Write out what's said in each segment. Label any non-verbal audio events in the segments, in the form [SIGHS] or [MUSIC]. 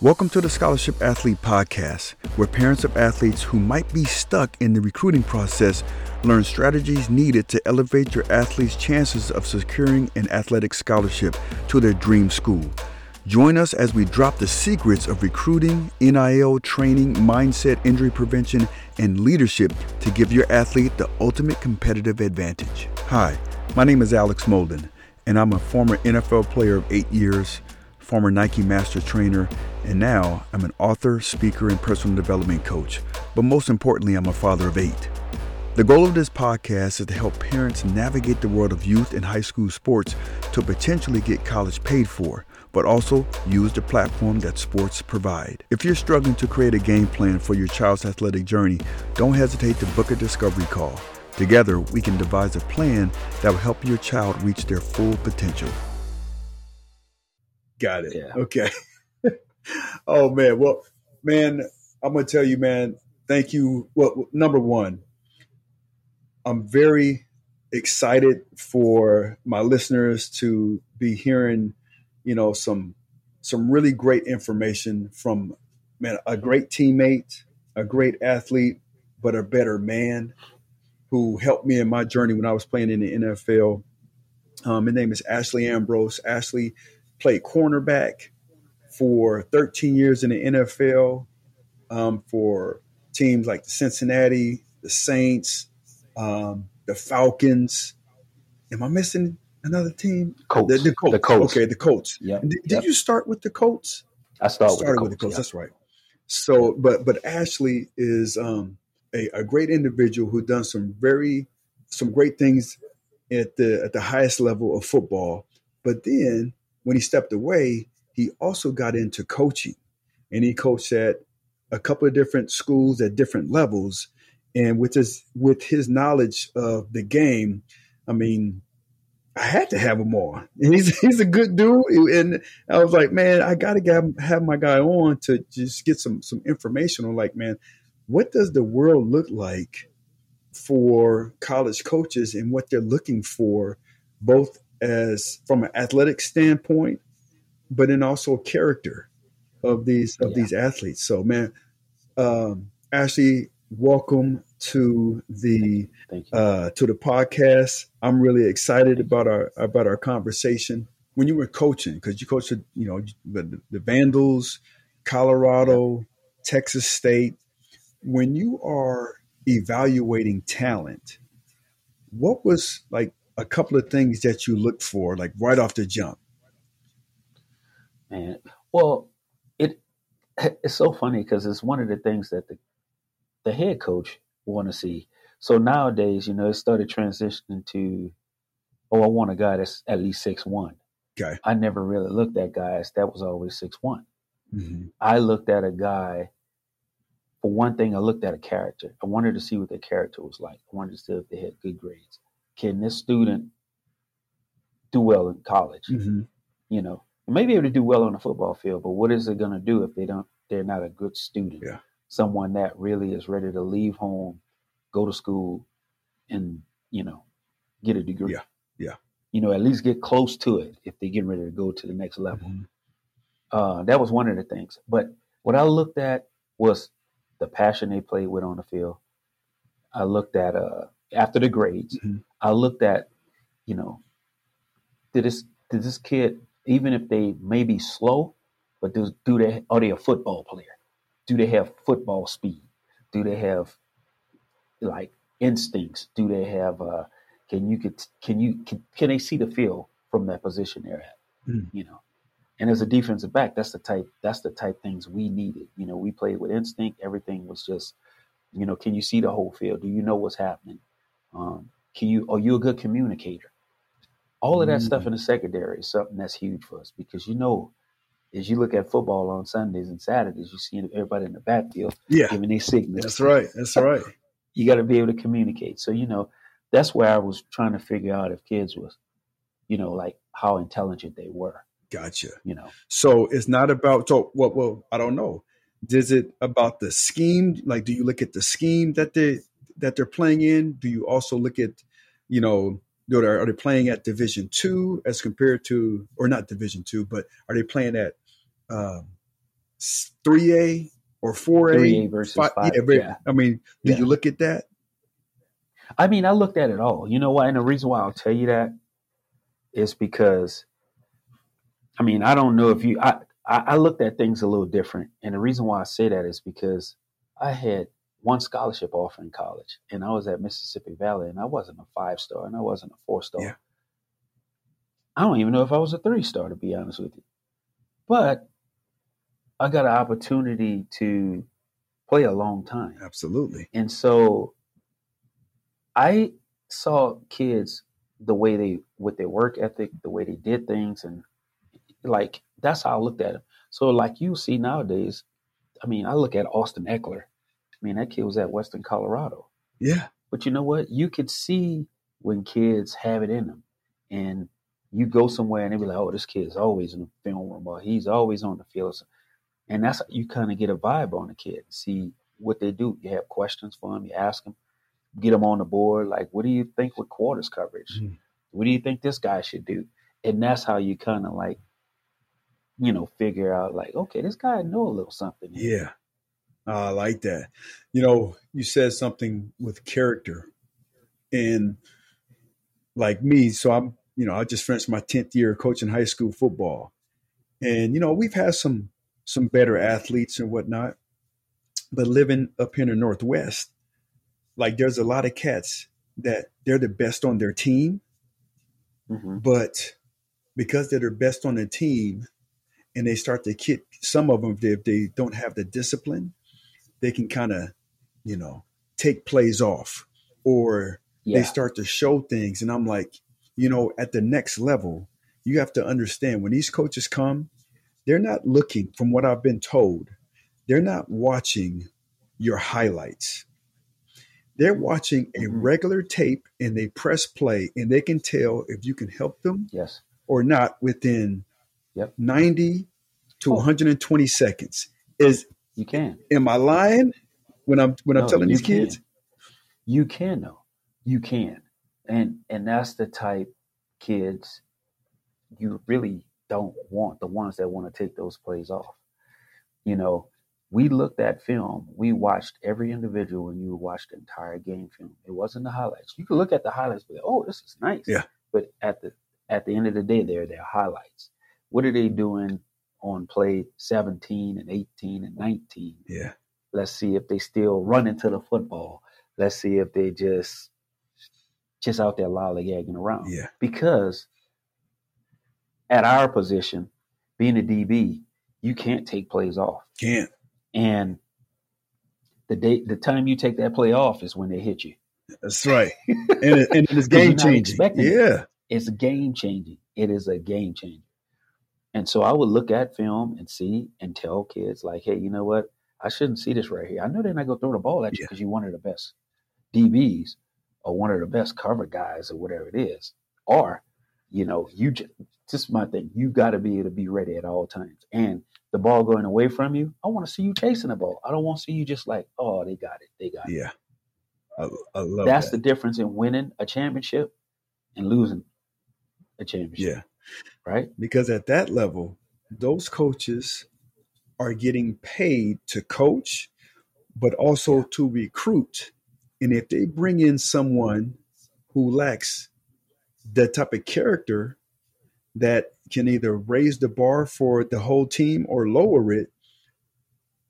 Welcome to the Scholarship Athlete Podcast, where parents of athletes who might be stuck in the recruiting process learn strategies needed to elevate your athlete's chances of securing an athletic scholarship to their dream school. Join us as we drop the secrets of recruiting, NIL training, mindset, injury prevention, and leadership to give your athlete the ultimate competitive advantage. Hi, my name is Alex Molden, and I'm a former NFL player of eight years, former Nike Master Trainer, and now I'm an author, speaker, and personal development coach. But most importantly, I'm a father of eight. The goal of this podcast is to help parents navigate the world of youth and high school sports to potentially get college paid for, but also use the platform that sports provide. If you're struggling to create a game plan for your child's athletic journey, don't hesitate to book a discovery call. Together, we can devise a plan that will help your child reach their full potential. Got it. Yeah. Okay. [LAUGHS] oh man. Well, man, I'm gonna tell you, man. Thank you. Well, number one, I'm very excited for my listeners to be hearing, you know, some some really great information from man, a great teammate, a great athlete, but a better man who helped me in my journey when I was playing in the NFL. Um, his name is Ashley Ambrose. Ashley played cornerback for 13 years in the NFL um, for teams like the Cincinnati, the Saints, um, the Falcons. Am I missing another team? Colts. The, the Colts. The Colts. Okay, the Colts. Yep. Did, did Yep. you start with the Colts? I started, started with the Colts. That's right. So, but but Ashley is um, a, a great individual who done some very some great things at the at the highest level of football. But then when he stepped away, he also got into coaching, and he coached at a couple of different schools at different levels. And with his with his knowledge of the game, I mean, I had to have him on. [LAUGHS] And he's he's a good dude. And I was like, man, I got to have, have my guy on to just get some some information on like, man, what does the world look like for college coaches and what they're looking for, both as from an athletic standpoint, but in also character of these of Yeah. these athletes. So, man, um, Ashley, welcome to the Thank you. uh, to the podcast. I'm really excited about our about our conversation. When you were coaching, because you coached, you know, the, the Vandals, Colorado, Texas State. When you are evaluating talent, what was like a couple of things that you look for, like right off the jump? Man, well, it it's so funny because it's one of the things that the the head coach want to see. So nowadays, you know, it started transitioning to, oh, I want a guy that's at least six one. Okay. I never really looked at guys that was always six one. Mm-hmm. I looked at a guy. For one thing, I looked at a character. I wanted to see what their character was like. I wanted to see if they had good grades. Can this student do well in college? Mm-hmm. you know, may be able to do well on the football field, but what is it going to do if they don't? They're not a good student. Yeah. Someone that really is ready to leave home, go to school, and you know, get a degree. Yeah. Yeah. You know, at least get close to it if they're getting ready to go to the next level. Mhm. Uh, that was one of the things. But what I looked at was the passion they played with on the field. I looked at uh, after the grades. Mhm. I looked at, you know, did this did this kid even if they may be slow, but do, do they are they a football player? Do they have football speed? Do they have like instincts? Do they have uh, can you get can you can, can they see the field from that position they're at? Mm. You know, and as a defensive back, that's the type that's the type things we needed. You know, we played with instinct. Everything was just, you know, can you see the whole field? Do you know what's happening? Um, can you are you a good communicator? All of that Mm. stuff in the secondary is something that's huge for us because you know, as you look at football on Sundays and Saturdays, you see everybody in the backfield Yeah, giving these signals. that's right. That's right. [LAUGHS] You got to be able to communicate. So you know, that's where I was trying to figure out if kids was, you know, like how intelligent they were. Gotcha. You know, So it's not about so well, well, I don't know. Is it about the scheme? Like, do you look at the scheme that they that they're playing in? Do you also look at, you know, do they, are they playing at Division two as compared to, or not Division two, but are they playing at um, three A or four A versus five. five yeah, yeah, I mean, do yeah. you look at that? I mean, I looked at it all. You know what? And the reason why I'll tell you that is because, I mean, I don't know if you. I I, looked at things a little different, and the reason why I say that is because I had one scholarship offer in college, and I was at Mississippi Valley, and I wasn't a five star, and I wasn't a four star. Yeah. I don't even know if I was a three star, to be honest with you. But I got an opportunity to play a long time. Absolutely. And so I saw kids the way they with their work ethic, the way they did things, and like that's how I looked at them. So like you see nowadays, I mean, I look at Austin Ekeler. I mean, that kid was at Western Colorado. Yeah. But you know what? You could see when kids have it in them, and you go somewhere and they be like, "Oh, this kid's always in the film room, or he's always on the field," and that's you kind of get a vibe on the kid. See what they do. You have questions for them. You ask them, get them on the board. Like, what do you think with quarters coverage? Mm-hmm. What do you think this guy should do? And that's how you kind of like, you know, figure out like, okay, this guy know a little something. Yeah, I like that. You know, you said something with character, and like me, so I'm you know, I just finished my 10th year coaching high school football. And, you know, we've had some some better athletes and whatnot. But living up here in the Northwest, like there's a lot of cats that they're the best on their team. Mm-hmm. But because they're the best on the team and they start to kick some of them, if they don't have the discipline, they can kind of, you know, take plays off or yeah. they start to show things. And I'm like, you know, at the next level, you have to understand when these coaches come, they're not looking, from what I've been told, they're not watching your highlights. They're watching a mm-hmm. regular tape and they press play and they can tell if you can help them yes. or not within yep. 90 to oh. 120 seconds. Is you can. Am I lying when I'm when I'm telling these can. kids? You can though. You can and and that's the type kids you really don't want the ones that want to take those plays off you know we looked at film we watched every individual and you watched the entire game film it wasn't the highlights you could look at the highlights but oh this is nice yeah but at the at the end of the day they're their highlights what are they doing on play 17 and 18 and 19 yeah let's see if they still run into the football let's see if they just just out there lollygagging around. Yeah. Because at our position, being a DB, you can't take plays off. Can't. And the day, the time you take that play off is when they hit you. That's right. and, it, and [LAUGHS] it's game changing. Yeah. It. It's game changing. It is a game changer. And so I would look at film and see and tell kids like, hey, you know what? I shouldn't see this right here. I know they're not going to throw the ball at you because yeah. you're one of the best DBs, or one of the best cover guys or whatever it is. Or, you know, you just, just my thing, you got to be able to be ready at all times. And the ball going away from you, I want to see you chasing the ball. I don't want to see you just like, oh, they got it. They got it. Yeah. I, I love That's that. the difference in winning a championship and losing a championship. Yeah. Right? Because at that level, those coaches are getting paid to coach, but also to recruit and if they bring in someone who lacks that type of character that can either raise the bar for the whole team or lower it,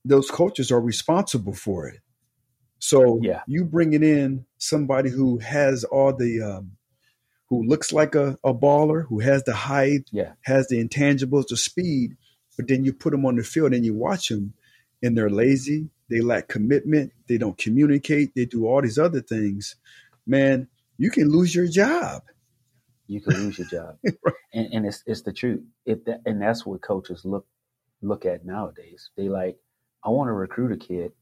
those coaches are responsible for it. So yeah. you bringing in somebody who has all the, um, who looks like a, a baller, who has the height, yeah. has the intangibles, the speed, but then you put them on the field and you watch them and they're lazy, they lack commitment, they don't communicate, they do all these other things, man, you can lose your job. You can lose your job, [LAUGHS] right. and, and it's it's the truth. If that, and that's what coaches look look at nowadays. They like, I want to recruit a kid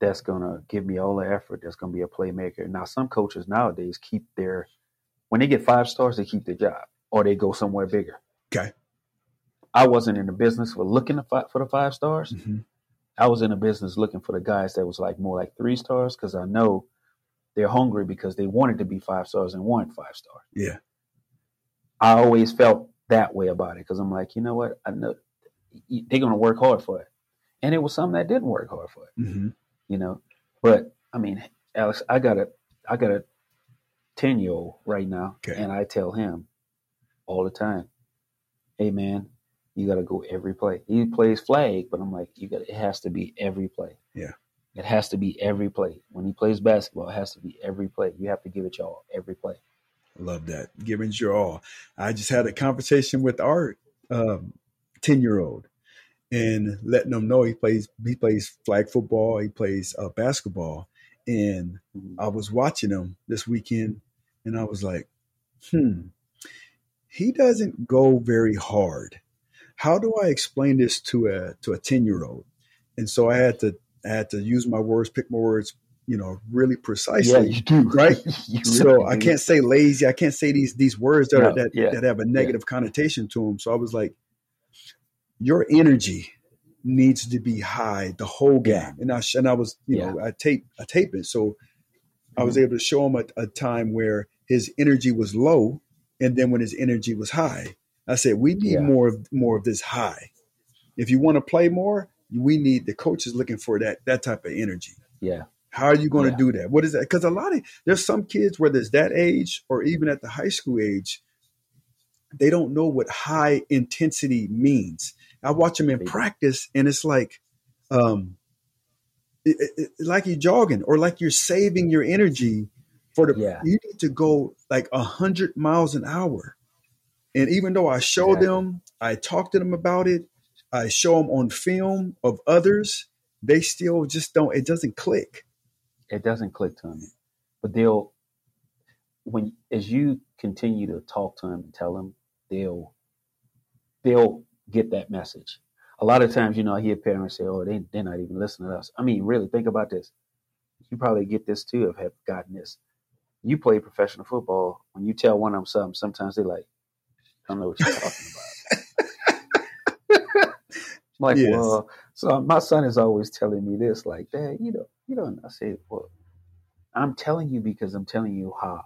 that's gonna give me all the effort. That's gonna be a playmaker. Now, some coaches nowadays keep their when they get five stars, they keep their job or they go somewhere bigger. Okay. I wasn't in the business for looking for the five stars. Mm-hmm. I was in a business looking for the guys that was like more like three stars because I know they're hungry because they wanted to be five stars and want five stars. Yeah. I always felt that way about it because I'm like, you know what? I know they're going to work hard for it. and it was something that didn't work hard for it. Mm-hmm. You know, but I mean, Alex, I got a I got a ten year old right now, Okay. and I tell him all the time, "Hey, man, you got to go every play." He plays flag, but I'm like, you got it has to be every play. Yeah. It has to be every play. When he plays basketball, it has to be every play. You have to give it y'all every play. Love that. Giving your all. I just had a conversation with our ten year old and letting him know he plays he plays flag football, he plays uh, basketball, and Mhm. I was watching him this weekend, and I was like, hmm, he doesn't go very hard. How do I explain this to a to a ten year old? And so I had to I had to use my words, pick my words, you know, really precisely. Yeah, you do. [LAUGHS] right? You so really I do. can't say lazy. I can't say these these words that are, that yeah, that have a negative connotation to them. So I was like, your energy needs to be high the whole game. Yeah. And I and I was you know I tape I tape it. So I was Mhm. able to show him a, a time where his energy was low, and then when his energy was high. I said we need Yeah. more of more of this high. If you want to play more, we need the coach is looking for that that type of energy. Yeah, How are you going to do that? What is that? Because a lot of there's some kids whether it's that age or even at the high school age, they don't know what high intensity means. I watch them in practice, and it's like, um, it, it- like you're jogging or like you're saving your energy for the. Yeah. You need to go like a hundred miles an hour, and even though I show Exactly. them, I talk to them about it, I show them on film of others, they still just don't. It doesn't click. it doesn't click to them, but they'll when as you continue to talk to them and tell them, they'll they'll get that message. A lot of times, you know, I hear parents say, "Oh, they they're not even listening to us." I mean, really, think about this. You probably get this too. Have have gotten this. You play professional football. When you tell one of them something, sometimes they like, "I don't know what you're talking about." like, Yes. well, so um, my son is always telling me this, like, Dad, you know, you don't. I say, well, I'm telling you because I'm telling you how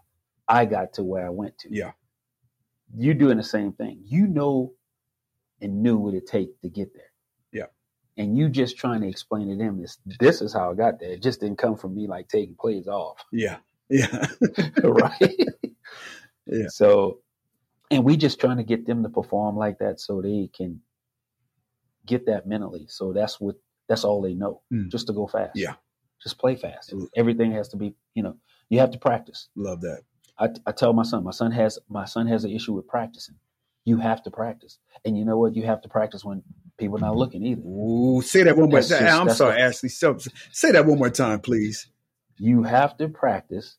I got to where I went to. Yeah. You're doing the same thing. You know and knew what it take to get there. Yeah. And you just trying to explain to them this this is how I got there. It just didn't come from me like taking plays off. [LAUGHS] Yeah, yeah, [LAUGHS] right? Yeah. So and we just trying to get them to perform like that so they can get that mentally. So that's what that's all they know. Mm. Just to go fast. Yeah. Just play fast. Everything has to be, you know, you have to practice. love that. I, I tell my son, my son has my son has an issue with practicing. You have to practice, and you know what? You have to practice when people not looking either. Ooh, say that one more That's time. just- I'm sorry, the- Ashley. So, say that one more time, please. You have to practice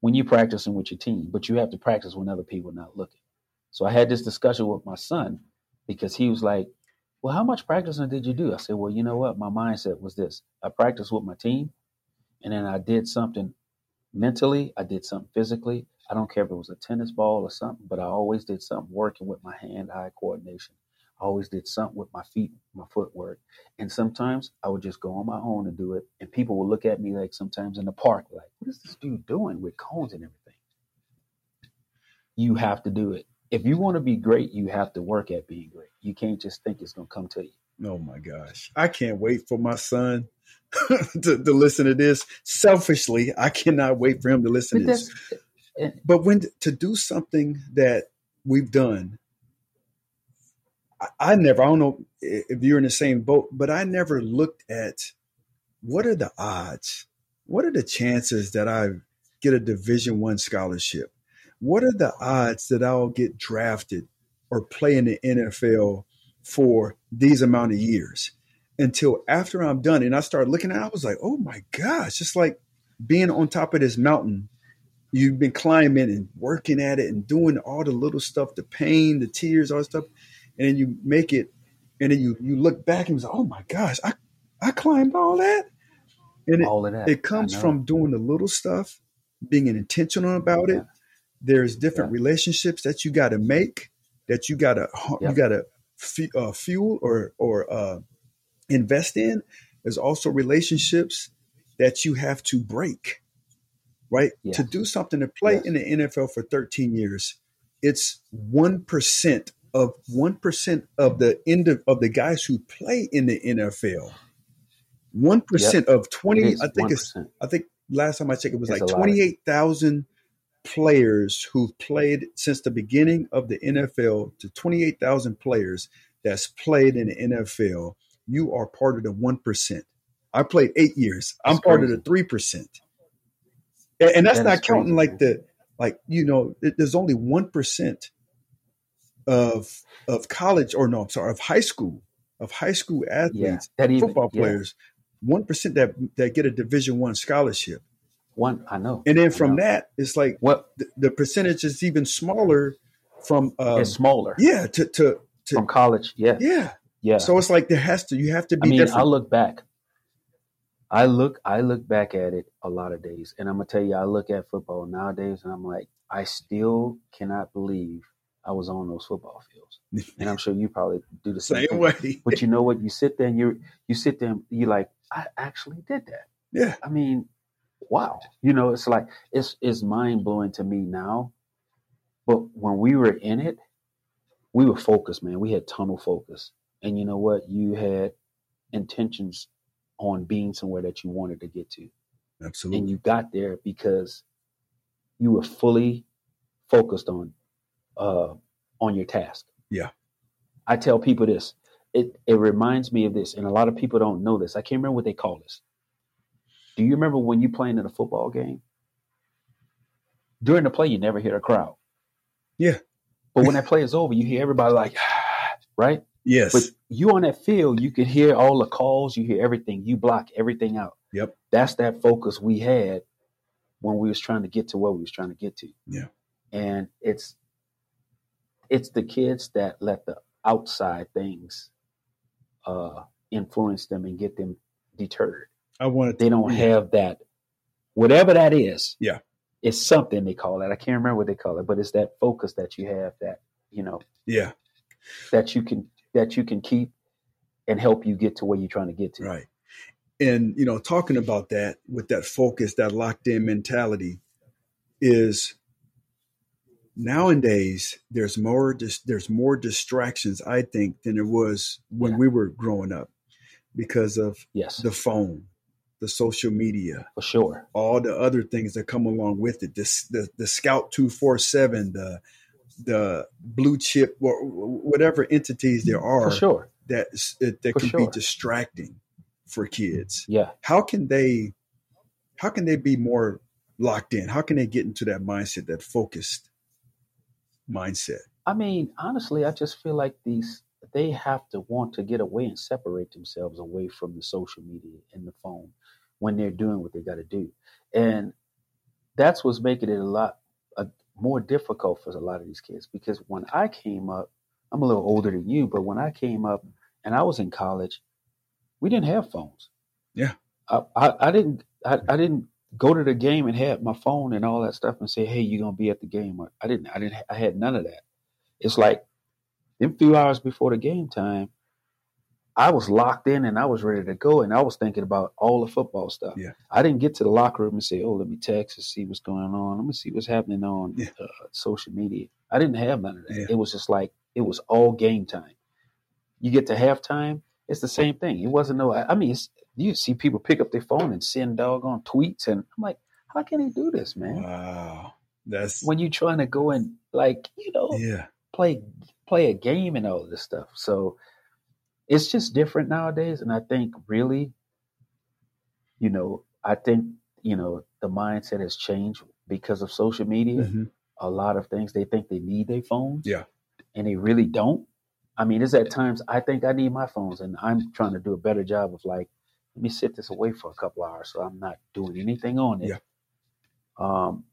when you're practicing with your team, but you have to practice when other people not looking. So I had this discussion with my son because he was like, "Well, how much practicing did you do?" I said, "Well, you know what? My mindset was this: I practiced with my team, and then I did something mentally. I did something physically. I don't care if it was a tennis ball or something, but I always did something working with my hand-eye coordination. I always did something with my feet, my footwork. And sometimes I would just go on my own and do it. And people would look at me like sometimes in the park, like, what is this dude doing with cones and everything? You have to do it. If you want to be great, you have to work at being great. You can't just think it's going to come to you. Oh my gosh. I can't wait for my son [LAUGHS] to, to listen to this. Selfishly, I cannot wait for him to listen to this. But when to do something that we've done, I, I never, I don't know if you're in the same boat, but I never looked at what are the odds? What are the chances that I get a Division One scholarship? What are the odds that I'll get drafted or play in the NFL for these amount of years? Until after I'm done, and I started looking at, it, I was like, oh my gosh, just like being on top of this mountain you've been climbing and working at it and doing all the little stuff, the pain, the tears, all that stuff, and then you make it, and then you you look back and say, "Oh my gosh, I I climbed all that," and it, all of that. it comes from doing the little stuff, being intentional about it. There's different Yeah. relationships that you got to make, that you got to you got to f- uh, fuel or or uh, invest in. There's also relationships that you have to break, right? Yes. To do something to play Yes. in the NFL for 13 years, it's one percent of one percent of the end of, of the guys who play in the NFL. One percent of twenty. I think it's. I think last time I checked, it was It's like twenty eight thousand players who've played since the beginning of the NFL to twenty eight thousand players that's played in the NFL. You are part of the one percent. I played eight years. I'm part of the three percent, and, and that's That not counting crazy, like the like you know. There's only one percent of of college or no, I'm sorry, of high school of high school Yeah, athletes, that even football yeah, players. One percent that that get a Division One scholarship, one I know. and then I from that, it's like What the, the percentage is even smaller from um, it's smaller yeah to to, to from college. Yeah, yeah. yeah. So it's like there has to you have to be. I mean, I different. look back. I look, I look back at it a lot of days, and I'm gonna tell you, I look at football nowadays, and I'm like, I still cannot believe I was on those football fields, and I'm sure you probably do the same, Same way. But you know what? You sit there and you you sit there and you like, I actually did that. Yeah. I mean, wow. You know, it's like it's it's mind blowing to me now. But when we were in it, we were focused, man. We had tunnel focus. And you know what? You had intentions on being somewhere that you wanted to get to. Absolutely. And you got there because you were fully focused on uh on your task. Yeah. I tell people this. It it reminds me of this, and a lot of people don't know this. I can't remember what they call this. Do you remember when you playing in a football game? During the play, you never hear a crowd. Yeah. But when that play is over, you hear everybody like, [SIGHS] right? Yes. But you on that field, you can hear all the calls, you hear everything, you block everything out. Yep. That's that focus we had when we was trying to get to where we was trying to get to. Yeah. And it's it's the kids that let the outside things uh influence them and get them deterred. I wanted They don't have that whatever that is. Yeah. It's something they call it. I can't remember what they call it, but it's that focus that you have that, you know, Yeah. that you can that you can keep and help you get to where you're trying to get to. Right. And you know, talking about that with that focus, that locked in mentality is nowadays there's more dis- there's more distractions I think than there was when Yeah. we were growing up because of Yes, the phone, the social media, for sure. all the other things that come along with it. This the the Scout two four seven, the the blue chip, wha- whatever entities there are For sure. that that For can sure. be distracting for kids. Yeah. How can they how can they be more locked in? How can they get into that mindset, that focused mindset? I mean, honestly, I just feel like these they have to want to get away and separate themselves away from the social media and the phone when they're doing what they got to do. And that's what's making it a lot more difficult for a lot of these kids because when I came up, I'm a little older than you, but when I came up and I was in college, we didn't have phones. Yeah. I, I, I didn't I, I didn't go to the game and have my phone and all that stuff and say, "Hey, you're gonna be at the game." I didn't. I didn't. I had none of that. It's like them few hours before the game time, I was locked in and I was ready to go, and I was thinking about all the football stuff. Yeah. I didn't get to the locker room and say, "Oh, let me text and see what's going on. Let me see what's happening on Yeah. uh, social media." I didn't have none of that. Yeah. It was just like it was all game time. You get to halftime, it's the same thing. It wasn't no. I I mean, it's, you see people pick up their phone and send doggone tweets, and I'm like, how can he do this, man? Wow. That's When you're trying to go and like, you know, yeah. play play a game and all this stuff. So it's just different nowadays, and I think really, you know, I think you know the mindset has changed because of social media. Mhm. A lot of things they think they need their phones, Yeah. and they really don't. I mean, it's at times I think I need my phones, and I'm trying to do a better job of like, let me sit this away for a couple hours, so I'm not doing anything on it. Yeah. Um,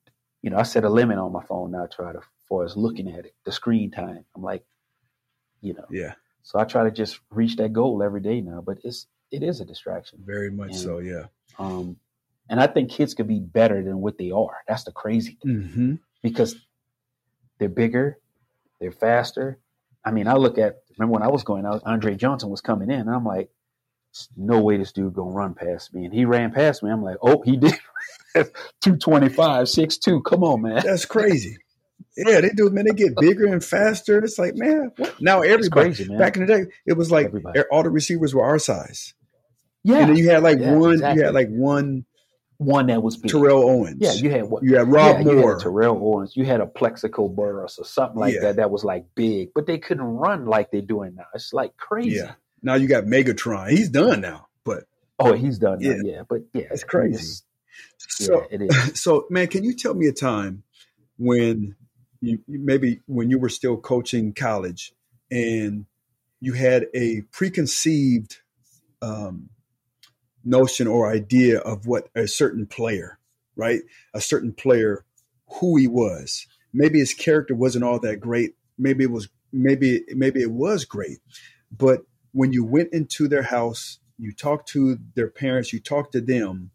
you know, I set a limit on my phone now. Try to, for as looking at it, the screen time. I'm like, you know, Yeah. So I try to just reach that goal every day now. But it's it is a distraction. Very much And- so. Yeah. Um, and I think kids could be better than what they are. That's the crazy thing hmm because they're bigger, they're faster. I mean, I look at remember when I was going out, Andre Johnson was coming in, and I'm like, no way this dude gonna run past me. And he ran past me. I'm like, oh, he did. [LAUGHS] 225, 6'2. Come on, man. That's crazy. Yeah, they do. Man, they get bigger and faster. It's like, man, what? now everybody. crazy, man. Back in the day, it was like Everybody. all the receivers were our size, Yeah, and then you had like Yeah, one. exactly. You had like one one that was big. Terrell Owens. Yeah, you had what? You had Rob yeah, you had Terrell Owens. You had a Plaxico Burress or something like Yeah. that. That was like big, but they couldn't run like they're doing now. It's like crazy. Yeah. Now you got Megatron. He's done now, but Oh, he's done. Yeah, Yeah. yeah. But yeah, It's crazy. it's- so yeah, it is. [LAUGHS] so man, can you tell me a time when you maybe when you were still coaching college and you had a preconceived um, notion or idea of what a certain player, right? A certain player, who he was. Maybe his character wasn't all that great. Maybe it was. Maybe maybe it was great, but when you went into their house, you talked to their parents, you talked to them,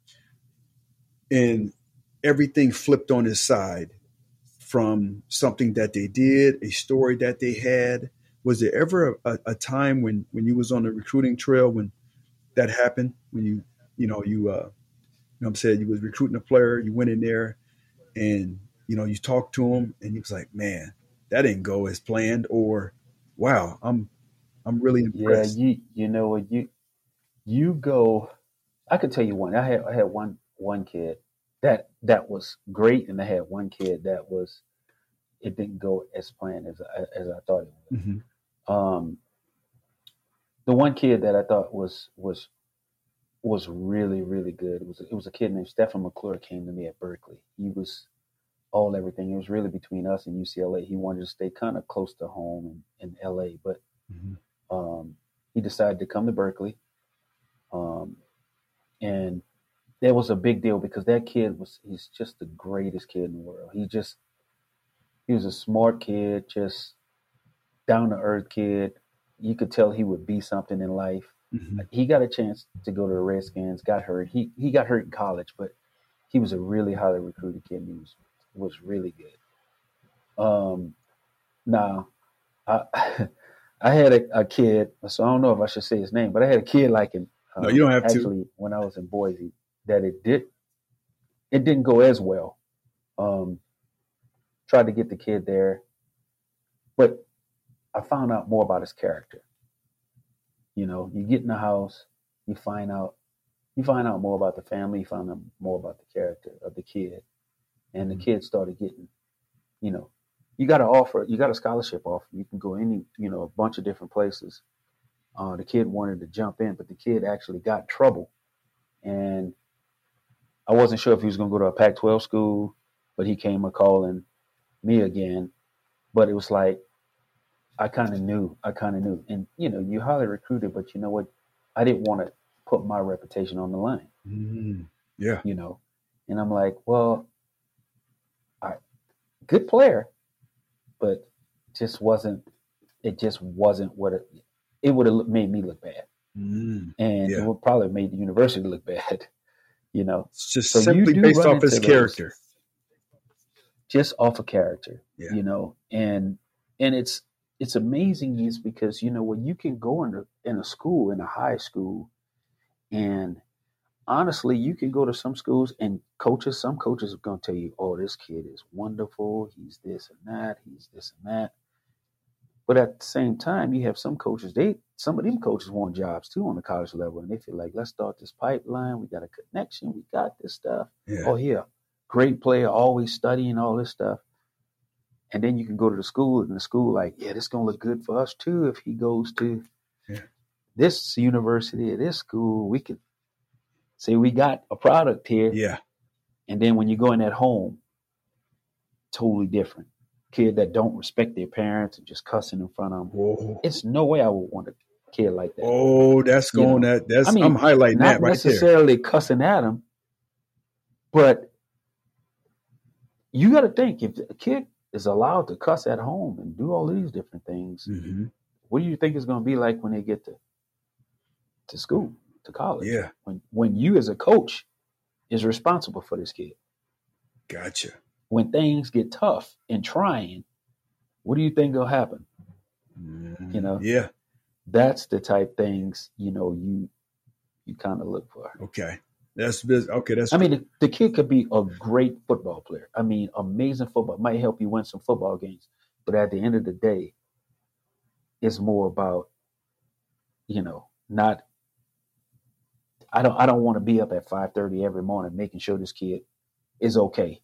and everything flipped on his side from something that they did, a story that they had. Was there ever a, a time when when you was on the recruiting trail when that happened? When you you know you uh, you know what I'm saying you was recruiting a player, you went in there, and you know you talked to him, and you was like, man, that didn't go as planned, or wow, I'm I'm really impressed. Yeah, you you know what you you go. I could tell you one. I had I had one one kid that that was great, and I had one kid that was it didn't go as planned as I, as I thought it would. Mhm. Um, the one kid that I thought was was was really really good. It was it was a kid named Stephen McClure came to me at Berkeley. He was all everything. It was really between us and UCLA. He wanted to stay kind of close to home in, in LA, but Mhm. um, he decided to come to Berkeley. Um, and that was a big deal because that kid was he's just the greatest kid in the world. He just he was a smart kid, just down to earth kid. You could tell he would be something in life. Mhm. He got a chance to go to the Redskins, got hurt. He he got hurt in college, but he was a really highly recruited kid. He was was really good. Um, now, I [LAUGHS] I had a, a kid, so I don't know if I should say his name, but I had a kid like in No, you don't have to. actually when I was in Boise that it did it didn't go as well. Um, tried to get the kid there, but I found out more about his character. You know, you get in the house, you find out you find out more about the family, you find out more about the character of the kid. And the Mhm. kid started getting, you know, you got to offer, you got a scholarship offer. You can go any, you know, a bunch of different places. Uh, the kid wanted to jump in, but the kid actually got trouble. And I wasn't sure if he was going to go to a Pac 12 school, but he came a calling me again. But it was like, I kind of knew, I kind of knew. And, you know, you highly recruited, but you know what? I didn't want to put my reputation on the line Mhm. Yeah. you know. And I'm like, well, I good player, but just wasn't. It just wasn't what it. It would have made me look bad, Mm. and Yeah. it would probably have made the university look bad, you know, It's just So simply based off his into those. character. just off of character, Yeah. you know. And and it's it's amazing is because you know when you can go in a, in a school in a high school, and honestly, you can go to some schools and coaches. Some coaches are going to tell you, "Oh, this kid is wonderful. He's this and that. He's this and that." But at the same time, you have some coaches. They some of them coaches want jobs too on the college level, and they feel like, "Let's start this pipeline. We got a connection. We got this stuff." Yeah. Oh yeah, great player, always studying all this stuff. And then you can go to the school, and the school like, yeah, this gonna look good for us too if he goes to Yeah. this university or this school. We could say we got a product here, Yeah. and then when you go in at home, totally different. Kid that don't respect their parents and just cussing in front of them. Whoa. It's no way I would want a kid like that. Oh, that's You going. know, that that's. I mean, I'm highlighting Not that right there. necessarily cussing at him, but you got to think if a kid is allowed to cuss at home and do all these different things, hmm what do you think it's going to be like when they get to to school, to college? Yeah. When when you as a coach is responsible for this kid. Gotcha. When things get tough and trying, what do you think will happen? Mhm. You know? Yeah. That's the type things you know you you kind of look for. Okay. That's bus- okay. That's I mean, the, the kid could be a great football player. I mean, amazing football might help you win some football games, but at the end of the day, it's more about, you know, not. I don't. I don't want to be up at five thirty every morning making sure this kid is okay,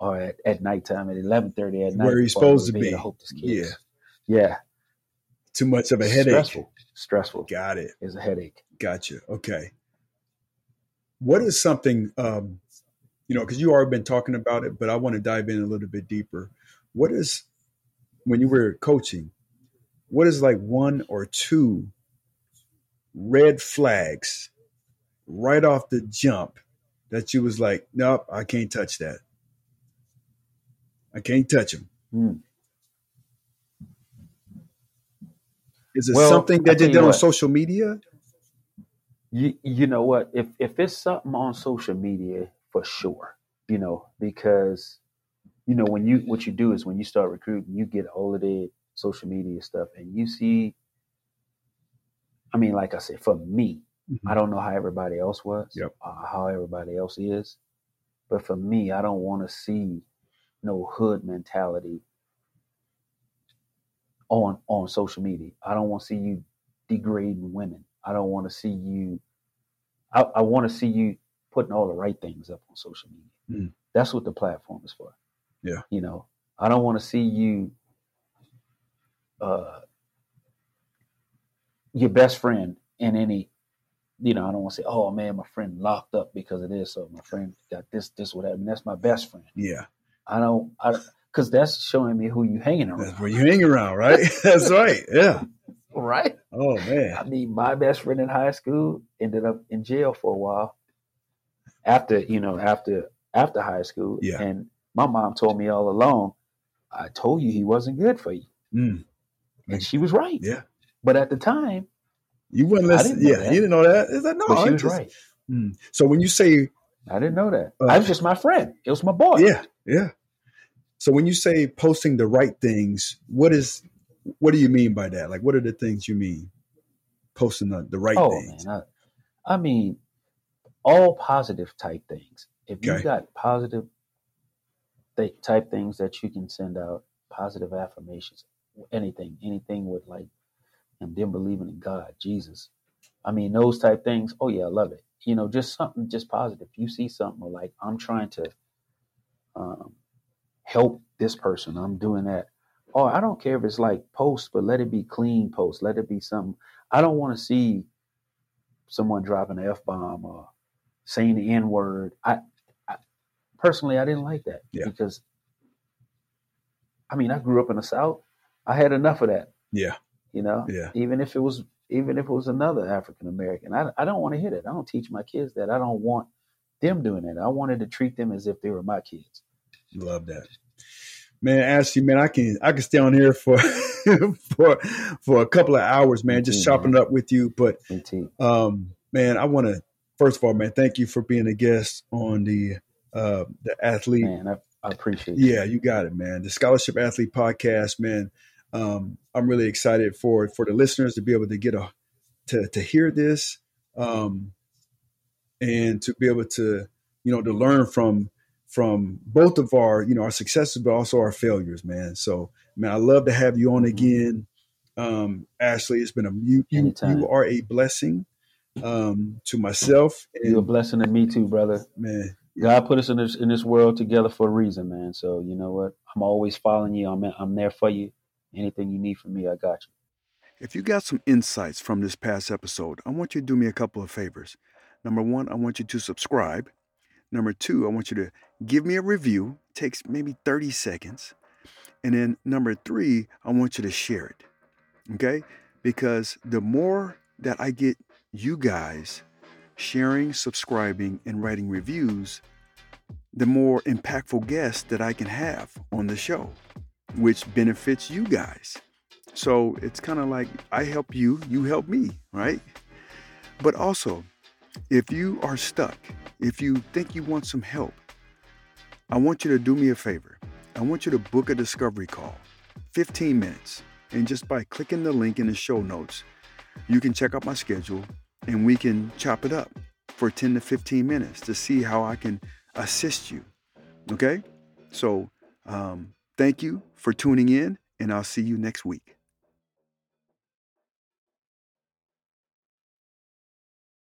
or at, at nighttime at eleven thirty at night. Where he's supposed to be. hope this kid Yeah. yeah. too much of a headache. Stressful. Stressful. Got it. Is a headache. Gotcha. Okay. What is something, um, you know, because you already been talking about it, but I want to dive in a little bit deeper. What is, when you were coaching, what is like one or two red flags right off the jump that you was like, nope, I can't touch that. I can't touch them. Hmm. Is it Well, something that tell you did on social media? You, you know what? If if it's something on social media, for sure. You know, because you know when you what you do is when you start recruiting, you get all of the social media stuff, and you see. I mean, like I said, for me, I don't know how everybody else was, Yep. uh, how everybody else is, but for me, I don't want to see no hood mentality on on social media. I don't want to see you degrading women. I don't want to see you. I, I want to see you putting all the right things up on social media. Mm. That's what the platform is for. Yeah. You know, I don't want to see you. Uh, your best friend in any, you know, I don't want to say, oh man, my friend locked up because of this, or my friend got this, this, what happened. That's my best friend. Yeah. I don't, I, because that's showing me who you hanging around. That's where you hang around, right? [LAUGHS] That's right. Yeah. Right. Oh man. I mean, my best friend in high school ended up in jail for a while after, you know, after after high school. Yeah. And my mom told me all along, I told you he wasn't good for you. Mm. And she was right. Yeah. But at the time, You wouldn't listen. Yeah, that. you didn't know that. Is that no? but she was just- right. Mm. So when you say I didn't know that. Uh, I was just my friend. It was my boy. yeah, yeah. So when you say posting the right things, what is what do you mean by that? Like, what are the things you mean? Posting the, the right oh things. man, I, I mean, all positive type things. If you Okay. got positive th- type things that you can send out, positive affirmations, anything, anything with like, and them believing in God, Jesus. I mean, those type things. Oh yeah, I love it. You know, just something, just positive. You see something like, I'm trying to um, help this person. I'm doing that. Oh, I don't care if it's like post, but let it be clean post. Let it be something. I don't want to see someone dropping an f bomb or saying the n word. I, I personally, I didn't like that Yeah. because, I mean, I grew up in the South. I had enough of that. Yeah, You know, yeah, even if it was even if it was another African American, I, I don't want to hit it. I don't teach my kids that. I don't want them doing it. I wanted to treat them as if they were my kids. Love that. Man, Ashley, man, I can I can stay on here for [LAUGHS] for for a couple of hours, man, just too, chopping man. up with you. But um, man, I want to first of all, man, thank you for being a guest on the uh the athlete Man, I, I appreciate you. Yeah, you got it, man. The Scholarship Athlete Podcast, man. Um, I'm really excited for for the listeners to be able to get a to to hear this, um, and to be able to you know to learn from from both of our you know our successes, but also our failures, man. So, man, I love to have you on again, um, Ashley. It's been a you you, you are a blessing um, to myself, You're a and blessing to me too, brother. man, God put us in this in this world together for a reason, man. So you know what? I'm always following you. I'm I'm there for you. Anything you need from me, I got you. If you got some insights from this past episode, I want you to do me a couple of favors. Number one, I want you to subscribe. Number two, I want you to give me a review. takes maybe 30 seconds. And then number three, I want you to share it. Okay? Because the more that I get you guys sharing, subscribing, and writing reviews, the more impactful guests that I can have on the show, which benefits you guys. So it's kind of like I help you, you help me, right? But also, if you are stuck, if you think you want some help, I want you to do me a favor. I want you to book a discovery call, 15 minutes. And just by clicking the link in the show notes, you can check out my schedule and we can chop it up for 10 to 15 minutes to see how I can assist you. Okay? So, um, thank you for tuning in, and I'll see you next week.